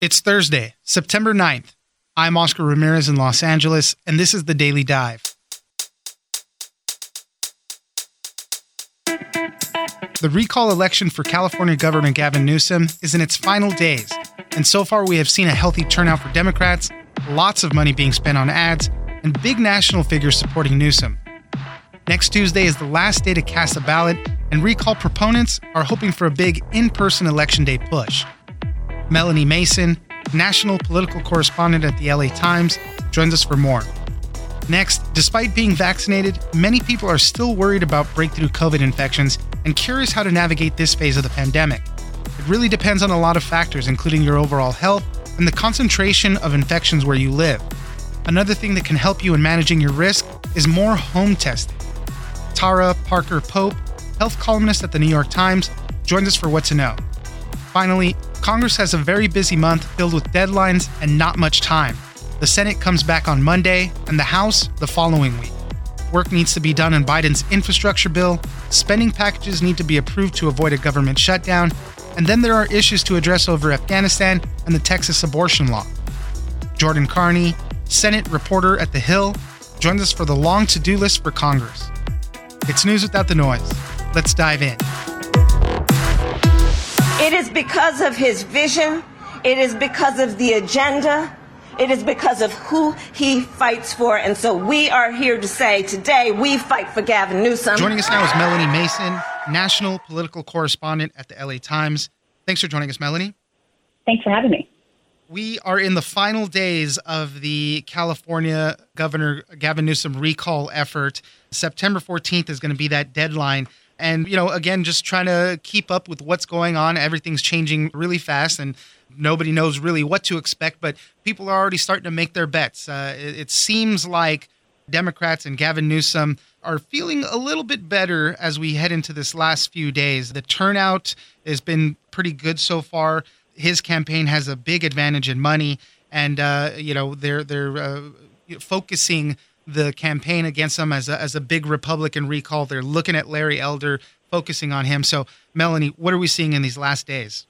It's Thursday, September 9th. I'm Oscar Ramirez in Los Angeles, and this is the Daily Dive. The recall election for California Governor Gavin Newsom is in its final days, and so far we have seen a healthy turnout for Democrats, lots of money being spent on ads, and big national figures supporting Newsom. Next Tuesday is the last day to cast a ballot, and recall proponents are hoping for a big in person election day push. Melanie Mason, national political correspondent at the LA Times, joins us for more. Next, despite being vaccinated, many people are still worried about breakthrough COVID infections and curious how to navigate this phase of the pandemic. It really depends on a lot of factors, including your overall health and the concentration of infections where you live. Another thing that can help you in managing your risk is more home testing. Tara Parker Pope, health columnist at the New York Times, joins us for What to Know. Finally, Congress has a very busy month filled with deadlines and not much time. The Senate comes back on Monday, and the House the following week. Work needs to be done on Biden's infrastructure bill, spending packages need to be approved to avoid a government shutdown, and then there are issues to address over Afghanistan and the Texas abortion law. Jordain Carney, Senate reporter at The Hill, joins us for the long to do list for Congress. It's news without the noise. Let's dive in. It is because of his vision. It is because of the agenda. It is because of who he fights for. And so we are here to say today we fight for Gavin Newsom. Joining us now is Melanie Mason, national political correspondent at the LA Times. Thanks for joining us, Melanie. Thanks for having me. We are in the final days of the California Governor Gavin Newsom recall effort. September 14th is going to be that deadline. And, you know, again, just trying to keep up with what's going on. Everything's changing really fast and nobody knows really what to expect, but people are already starting to make their bets. Uh, it, it seems like Democrats and Gavin Newsom are feeling a little bit better as we head into this last few days. The turnout has been pretty good so far. His campaign has a big advantage in money, and uh, you know they're they're uh, focusing the campaign against him as a, as a big Republican recall. They're looking at Larry Elder, focusing on him. So, Melanie, what are we seeing in these last days?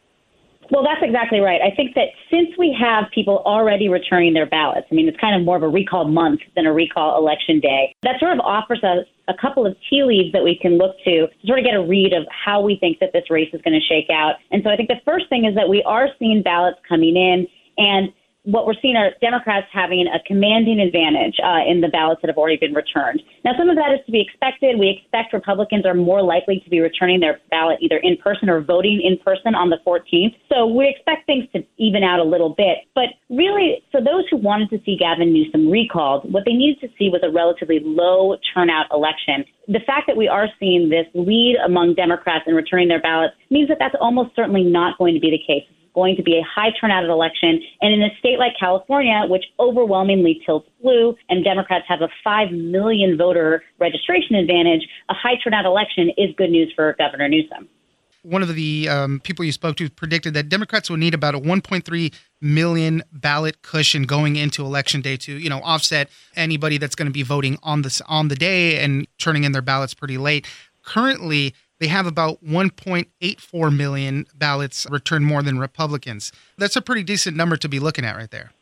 Well, that's exactly right. I think that since we have people already returning their ballots, I mean, it's kind of more of a recall month than a recall election day, that sort of offers us a couple of tea leaves that we can look to to sort of get a read of how we think that this race is going to shake out. And so I think the first thing is that we are seeing ballots coming in. And what we're seeing are Democrats having a commanding advantage uh, in the ballots that have already been returned. Now, some of that is to be expected. We expect Republicans are more likely to be returning their ballot either in person or voting in person on the 14th. So we expect things to even out a little bit. But really, for those who wanted to see Gavin Newsom recalled, what they needed to see was a relatively low turnout election the fact that we are seeing this lead among Democrats in returning their ballots means that that's almost certainly not going to be the case going to be a high turnout election. And in a state like California, which overwhelmingly tilts blue, and Democrats have a 5 million voter registration advantage, a high turnout election is good news for Governor Newsom. One of the um, people you spoke to predicted that Democrats would need about a 1.3 million ballot cushion going into election day to, you know, offset anybody that's going to be voting on this on the day and turning in their ballots pretty late. Currently, they have about 1.84 million ballots returned more than Republicans. That's a pretty decent number to be looking at right there.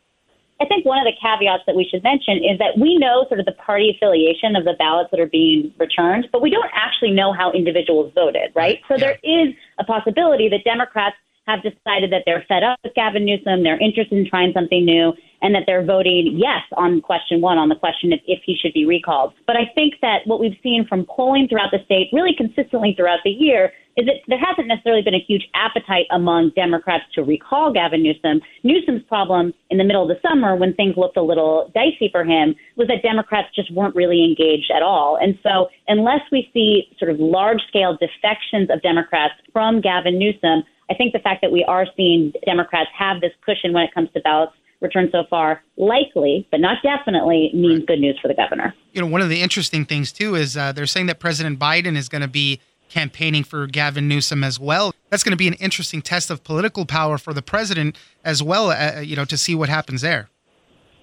I think one of the caveats that we should mention is that we know sort of the party affiliation of the ballots that are being returned, but we don't actually know how individuals voted, right? So yeah. there is a possibility that Democrats have decided that they're fed up with Gavin Newsom, they're interested in trying something new, and that they're voting yes on question one, on the question of if he should be recalled. But I think that what we've seen from polling throughout the state, really consistently throughout the year, is that there hasn't necessarily been a huge appetite among Democrats to recall Gavin Newsom. Newsom's problem in the middle of the summer, when things looked a little dicey for him, was that Democrats just weren't really engaged at all. And so, unless we see sort of large scale defections of Democrats from Gavin Newsom, I think the fact that we are seeing Democrats have this cushion when it comes to ballots returned so far likely, but not definitely, means right. good news for the governor. You know, one of the interesting things, too, is uh, they're saying that President Biden is going to be campaigning for Gavin Newsom as well. That's going to be an interesting test of political power for the president as well, uh, you know, to see what happens there.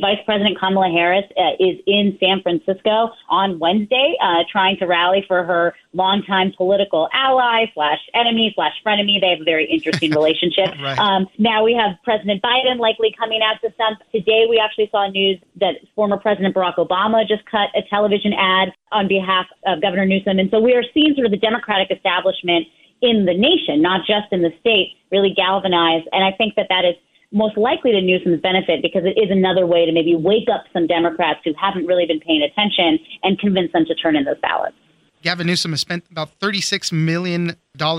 Vice President Kamala Harris uh, is in San Francisco on Wednesday, uh, trying to rally for her longtime political ally slash enemy slash frenemy. They have a very interesting relationship. right. um, now we have President Biden likely coming out to some. Today we actually saw news that former President Barack Obama just cut a television ad on behalf of Governor Newsom, and so we are seeing sort of the Democratic establishment in the nation, not just in the state, really galvanize. And I think that that is most likely to Newsom's benefit because it is another way to maybe wake up some Democrats who haven't really been paying attention and convince them to turn in those ballots. Gavin Newsom has spent about $36 million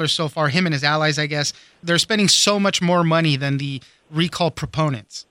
so far, him and his allies, I guess. They're spending so much more money than the recall proponents.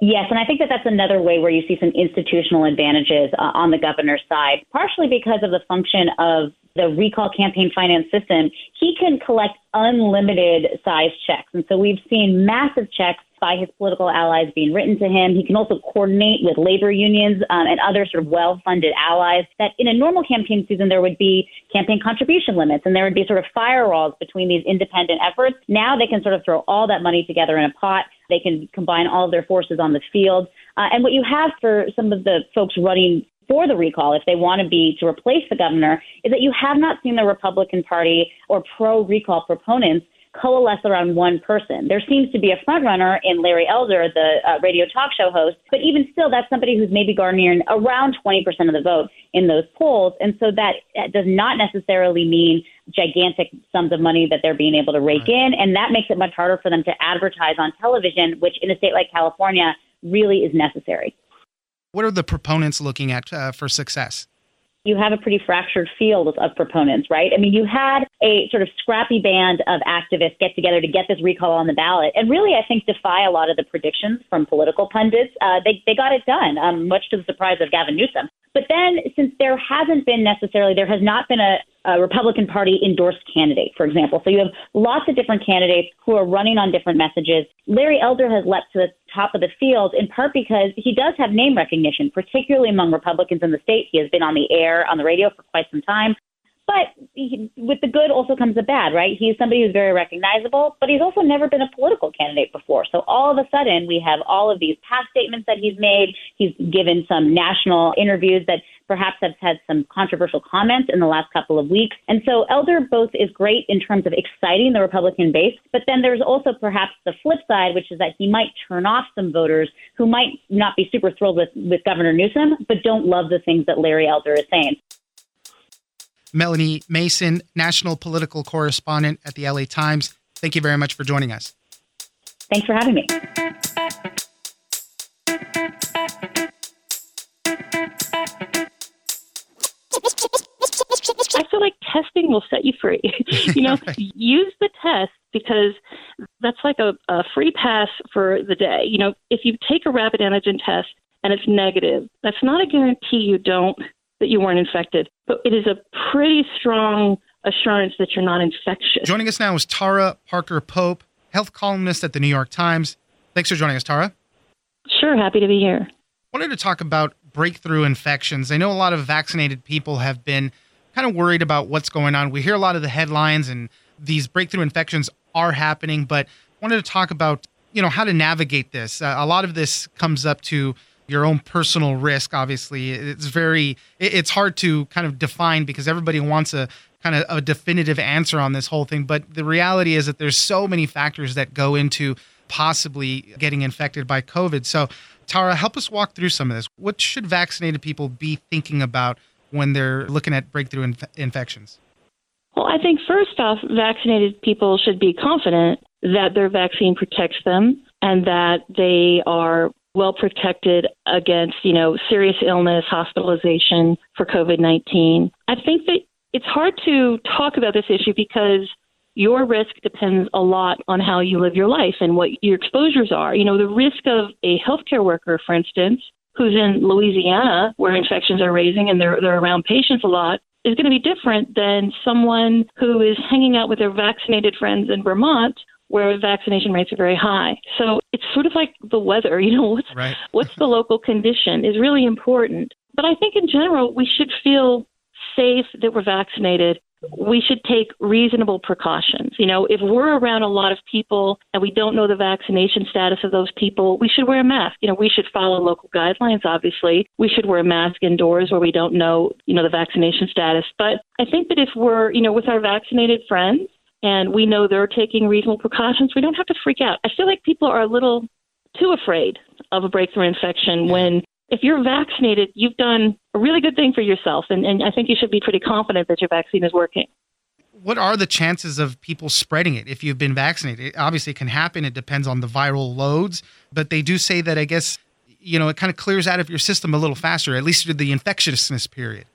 Yes, and I think that that's another way where you see some institutional advantages uh, on the governor's side, partially because of the function of the recall campaign finance system. He can collect unlimited size checks. And so we've seen massive checks by his political allies being written to him. He can also coordinate with labor unions um, and other sort of well funded allies. That in a normal campaign season, there would be campaign contribution limits and there would be sort of firewalls between these independent efforts. Now they can sort of throw all that money together in a pot. They can combine all of their forces on the field. Uh, and what you have for some of the folks running for the recall, if they want to be to replace the governor, is that you have not seen the Republican Party or pro recall proponents coalesce around one person. There seems to be a frontrunner in Larry Elder, the uh, radio talk show host, but even still, that's somebody who's maybe garnering around 20% of the vote in those polls. And so that, that does not necessarily mean gigantic sums of money that they're being able to rake right. in. And that makes it much harder for them to advertise on television, which in a state like California really is necessary. What are the proponents looking at uh, for success? you have a pretty fractured field of proponents, right? I mean, you had a sort of scrappy band of activists get together to get this recall on the ballot, and really, I think, defy a lot of the predictions from political pundits. Uh, they they got it done, um, much to the surprise of Gavin Newsom. But then, since there hasn't been necessarily, there has not been a, a Republican Party endorsed candidate, for example. So you have lots of different candidates who are running on different messages. Larry Elder has leapt to the top of the field in part because he does have name recognition, particularly among Republicans in the state. He has been on the air, on the radio for quite some time. But he, with the good also comes the bad, right? He's somebody who's very recognizable, but he's also never been a political candidate before. So all of a sudden, we have all of these past statements that he's made. He's given some national interviews that perhaps have had some controversial comments in the last couple of weeks. And so Elder both is great in terms of exciting the Republican base, but then there's also perhaps the flip side, which is that he might turn off some voters who might not be super thrilled with, with Governor Newsom, but don't love the things that Larry Elder is saying. Melanie Mason, national political correspondent at the LA Times. Thank you very much for joining us. Thanks for having me. Feel like testing will set you free. you know, right. use the test because that's like a, a free pass for the day. You know, if you take a rapid antigen test and it's negative, that's not a guarantee you don't that you weren't infected, but it is a pretty strong assurance that you're not infectious. Joining us now is Tara Parker Pope, health columnist at the New York Times. Thanks for joining us, Tara. Sure, happy to be here. I wanted to talk about breakthrough infections. I know a lot of vaccinated people have been kind of worried about what's going on. We hear a lot of the headlines and these breakthrough infections are happening, but wanted to talk about, you know, how to navigate this. Uh, a lot of this comes up to your own personal risk obviously it's very it's hard to kind of define because everybody wants a kind of a definitive answer on this whole thing but the reality is that there's so many factors that go into possibly getting infected by covid so tara help us walk through some of this what should vaccinated people be thinking about when they're looking at breakthrough inf- infections well i think first off vaccinated people should be confident that their vaccine protects them and that they are well protected against, you know, serious illness, hospitalization for COVID 19. I think that it's hard to talk about this issue because your risk depends a lot on how you live your life and what your exposures are. You know, the risk of a healthcare worker, for instance, who's in Louisiana where infections are raising and they're, they're around patients a lot, is going to be different than someone who is hanging out with their vaccinated friends in Vermont where vaccination rates are very high. So it's sort of like the weather, you know, what's right. what's the local condition is really important. But I think in general we should feel safe that we're vaccinated we should take reasonable precautions. You know, if we're around a lot of people and we don't know the vaccination status of those people, we should wear a mask. You know, we should follow local guidelines, obviously. We should wear a mask indoors where we don't know, you know, the vaccination status. But I think that if we're, you know, with our vaccinated friends and we know they're taking reasonable precautions, we don't have to freak out. I feel like people are a little too afraid of a breakthrough infection when if you're vaccinated, you've done a really good thing for yourself. And, and I think you should be pretty confident that your vaccine is working. What are the chances of people spreading it if you've been vaccinated? It obviously, it can happen. It depends on the viral loads. But they do say that, I guess, you know, it kind of clears out of your system a little faster, at least through the infectiousness period.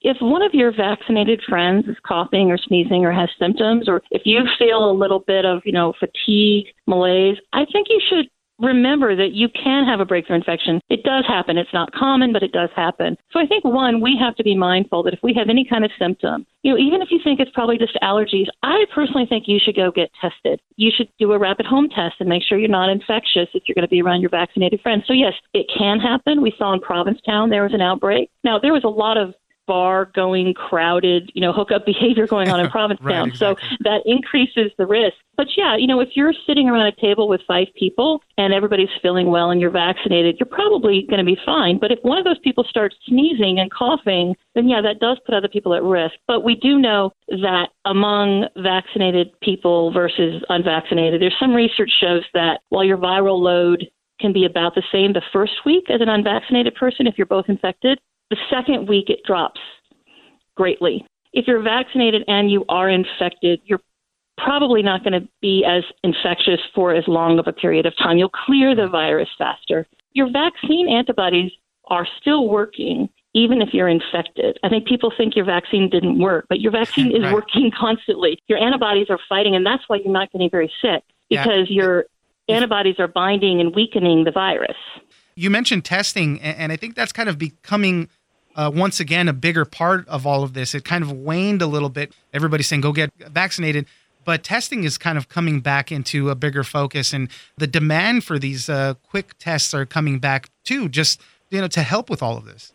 If one of your vaccinated friends is coughing or sneezing or has symptoms, or if you feel a little bit of, you know, fatigue, malaise, I think you should remember that you can have a breakthrough infection. It does happen. It's not common, but it does happen. So I think one, we have to be mindful that if we have any kind of symptom, you know, even if you think it's probably just allergies, I personally think you should go get tested. You should do a rapid home test and make sure you're not infectious if you're going to be around your vaccinated friends. So yes, it can happen. We saw in Provincetown there was an outbreak. Now there was a lot of bar going crowded, you know, hookup behavior going on in Provincetown. right, exactly. So that increases the risk. But yeah, you know, if you're sitting around a table with five people and everybody's feeling well and you're vaccinated, you're probably going to be fine. But if one of those people starts sneezing and coughing, then yeah, that does put other people at risk. But we do know that among vaccinated people versus unvaccinated, there's some research shows that while your viral load can be about the same the first week as an unvaccinated person if you're both infected, the second week, it drops greatly. If you're vaccinated and you are infected, you're probably not going to be as infectious for as long of a period of time. You'll clear the virus faster. Your vaccine antibodies are still working even if you're infected. I think people think your vaccine didn't work, but your vaccine is Right. working constantly. Your antibodies are fighting, and that's why you're not getting very sick Yeah. because your antibodies are binding and weakening the virus. You mentioned testing, and I think that's kind of becoming uh, once again a bigger part of all of this. It kind of waned a little bit. Everybody's saying go get vaccinated, but testing is kind of coming back into a bigger focus, and the demand for these uh, quick tests are coming back too. Just you know to help with all of this.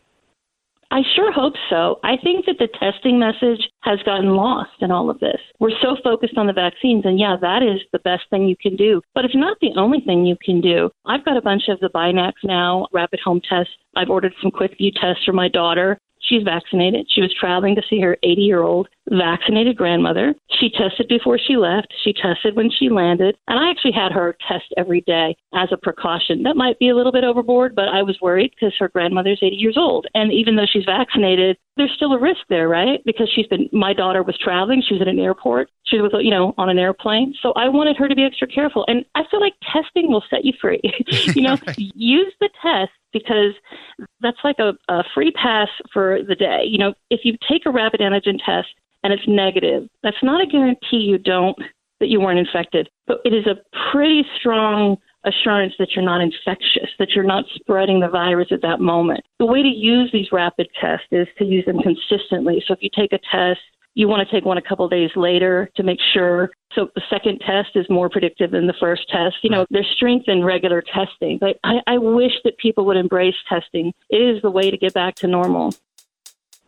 I sure hope so. I think that the testing message has gotten lost in all of this. We're so focused on the vaccines, and yeah, that is the best thing you can do. But it's not the only thing you can do. I've got a bunch of the Binax now, rapid home tests. I've ordered some QuickVue tests for my daughter. She's vaccinated. She was traveling to see her 80 year old vaccinated grandmother. She tested before she left. She tested when she landed. And I actually had her test every day as a precaution. That might be a little bit overboard, but I was worried because her grandmother's 80 years old. And even though she's vaccinated, there's still a risk there, right? Because she's been, my daughter was traveling. She was at an airport. She was, you know, on an airplane. So I wanted her to be extra careful. And I feel like testing will set you free. you know, use the test because that's like a, a free pass for the day. You know, if you take a rapid antigen test and it's negative, that's not a guarantee you don't that you weren't infected, but it is a pretty strong assurance that you're not infectious, that you're not spreading the virus at that moment. The way to use these rapid tests is to use them consistently. So if you take a test you want to take one a couple days later to make sure. So the second test is more predictive than the first test. You know, there's strength in regular testing, but I, I wish that people would embrace testing. It is the way to get back to normal.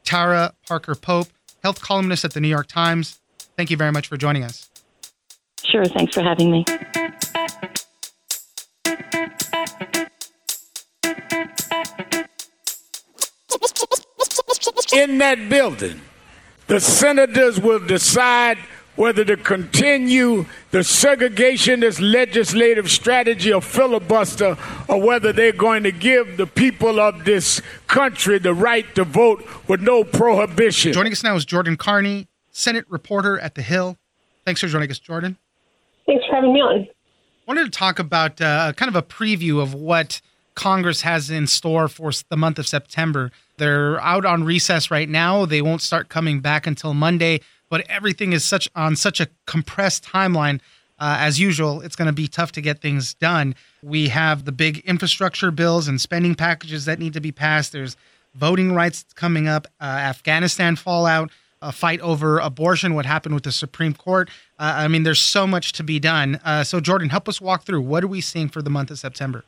Tara Parker Pope, health columnist at the New York Times. Thank you very much for joining us. Sure, thanks for having me. in that building, the senators will decide whether to continue the segregationist legislative strategy of filibuster or whether they're going to give the people of this country the right to vote with no prohibition. Joining us now is Jordain Carney, Senate reporter at The Hill. Thanks for joining us, Jordain. Thanks for having me on. wanted to talk about uh, kind of a preview of what Congress has in store for the month of September. They're out on recess right now. They won't start coming back until Monday, but everything is such on such a compressed timeline. Uh, as usual, it's going to be tough to get things done. We have the big infrastructure bills and spending packages that need to be passed. There's voting rights coming up, uh, Afghanistan fallout, a fight over abortion, what happened with the Supreme Court. Uh, I mean, there's so much to be done. Uh, so, Jordain, help us walk through. What are we seeing for the month of September?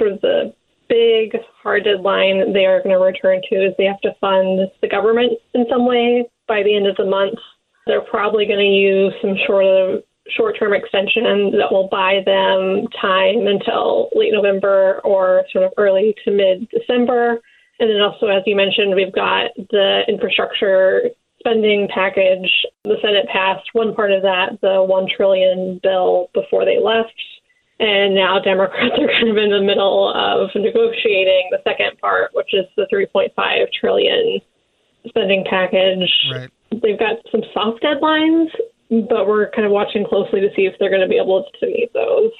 Of the big hard deadline they are going to return to is they have to fund the government in some way by the end of the month. They're probably going to use some sort of uh, short-term extension that will buy them time until late November or sort of early to mid-December. And then also, as you mentioned, we've got the infrastructure spending package. The Senate passed one part of that, the one trillion bill, before they left. And now Democrats are kind of in the middle of negotiating the second part, which is the 3.5 trillion spending package. Right. They've got some soft deadlines, but we're kind of watching closely to see if they're going to be able to meet those.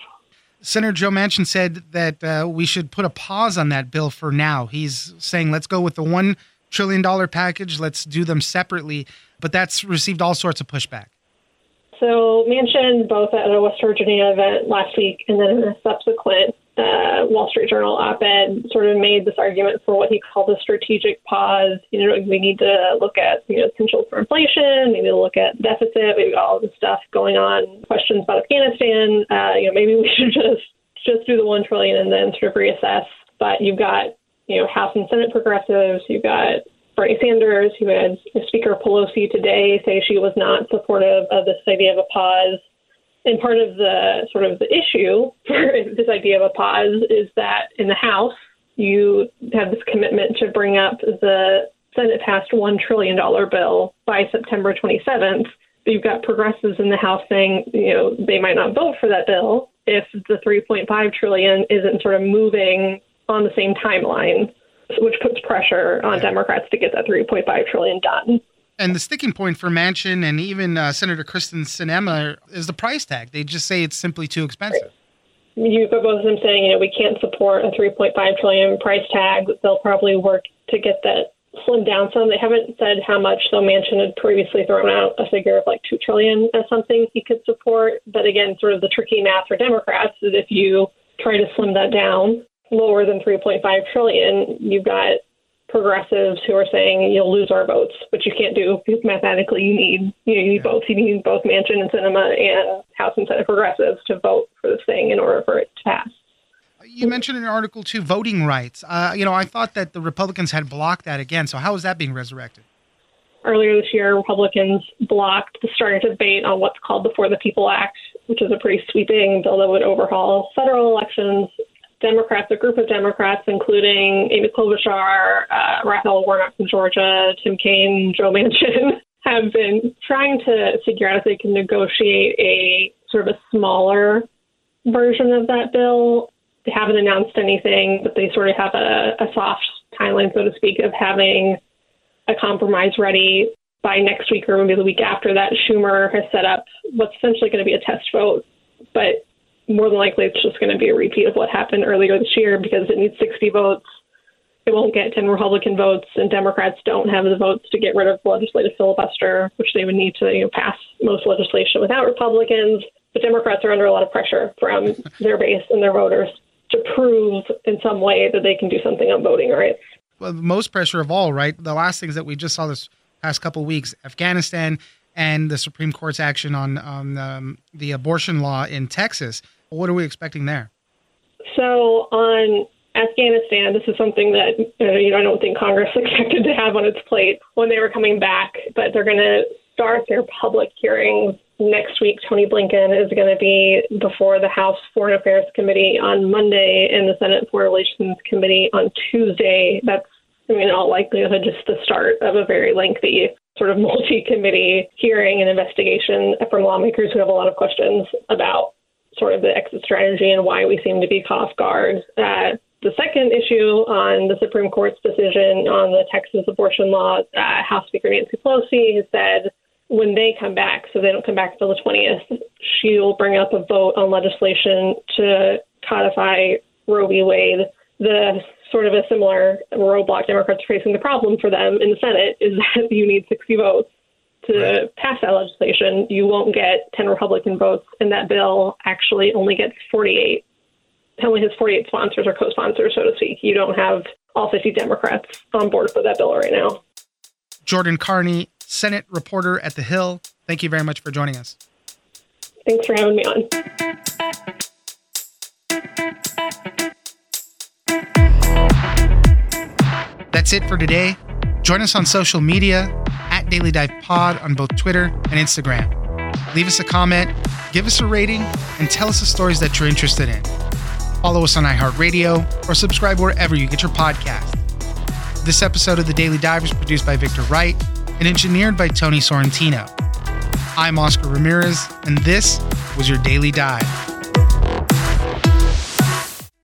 Senator Joe Manchin said that uh, we should put a pause on that bill for now. He's saying let's go with the one trillion dollar package. Let's do them separately. But that's received all sorts of pushback. So Manchin, both at a West Virginia event last week and then in a subsequent uh, Wall Street Journal op-ed, sort of made this argument for what he called a strategic pause. You know, we need to look at you know potential for inflation, maybe look at deficit, maybe all this stuff going on, questions about Afghanistan. Uh, you know, maybe we should just just do the one trillion and then sort of reassess. But you've got you know House and Senate progressives, you've got Bernie Sanders, who had Speaker Pelosi today say she was not supportive of this idea of a pause. And part of the sort of the issue for this idea of a pause is that in the House, you have this commitment to bring up the Senate passed $1 trillion bill by September 27th. You've got progressives in the House saying, you know, they might not vote for that bill if the 3.5 trillion isn't sort of moving on the same timeline which puts pressure on Democrats to get that 3.5 trillion done. And the sticking point for Manchin and even uh, Senator Kyrsten Sinema is the price tag. They just say it's simply too expensive. You've got both of them saying, you know, we can't support a 3.5 trillion price tag. They'll probably work to get that slimmed down some. They haven't said how much. So Manchin had previously thrown out a figure of like two trillion as something he could support. But again, sort of the tricky math for Democrats is if you try to slim that down, lower than 3.5 trillion, you've got progressives who are saying you'll lose our votes, which you can't do because mathematically you need you, know, you need both. You need both Manchin and Sinema and House and Senate progressives to vote for this thing in order for it to pass. You mentioned in Article Two voting rights. Uh, you know, I thought that the Republicans had blocked that again. So how is that being resurrected? Earlier this year, Republicans blocked the starting debate on what's called the For the People Act, which is a pretty sweeping bill that would overhaul federal elections Democrats, a group of Democrats, including Amy Klobuchar, uh, Raphael Warnock from Georgia, Tim Kaine, Joe Manchin, have been trying to figure out if they can negotiate a sort of a smaller version of that bill. They haven't announced anything, but they sort of have a, a soft timeline, so to speak, of having a compromise ready by next week or maybe the week after that. Schumer has set up what's essentially going to be a test vote, but more than likely it's just going to be a repeat of what happened earlier this year because it needs 60 votes. It won't get 10 Republican votes, and Democrats don't have the votes to get rid of the legislative filibuster, which they would need to you know, pass most legislation without Republicans. But Democrats are under a lot of pressure from their base and their voters to prove in some way that they can do something on voting rights. Well, most pressure of all, right? The last things that we just saw this past couple of weeks Afghanistan and the Supreme Court's action on, on um, the abortion law in Texas. What are we expecting there? So on Afghanistan, this is something that uh, you know I don't think Congress expected to have on its plate when they were coming back, but they're going to start their public hearings next week. Tony Blinken is going to be before the House Foreign Affairs Committee on Monday and the Senate Foreign Relations Committee on Tuesday. That's I mean, in all likelihood, just the start of a very lengthy sort of multi-committee hearing and investigation from lawmakers who have a lot of questions about sort of the exit strategy and why we seem to be caught off guard. Uh, the second issue on the Supreme Court's decision on the Texas abortion law, uh, House Speaker Nancy Pelosi has said when they come back, so they don't come back until the 20th, she will bring up a vote on legislation to codify Roe v. Wade. The sort of a similar roadblock Democrats are facing the problem for them in the Senate is that you need 60 votes to right. pass that legislation, you won't get 10 Republican votes, and that bill actually only gets 48. Only has 48 sponsors or co sponsors, so to speak. You don't have all 50 Democrats on board for that bill right now. Jordain Carney, Senate reporter at The Hill, thank you very much for joining us. Thanks for having me on. That's it for today. Join us on social media at Daily Dive Pod on both Twitter and Instagram. Leave us a comment, give us a rating, and tell us the stories that you're interested in. Follow us on iHeartRadio or subscribe wherever you get your podcast. This episode of The Daily Dive was produced by Victor Wright and engineered by Tony Sorrentino. I'm Oscar Ramirez, and this was your Daily Dive.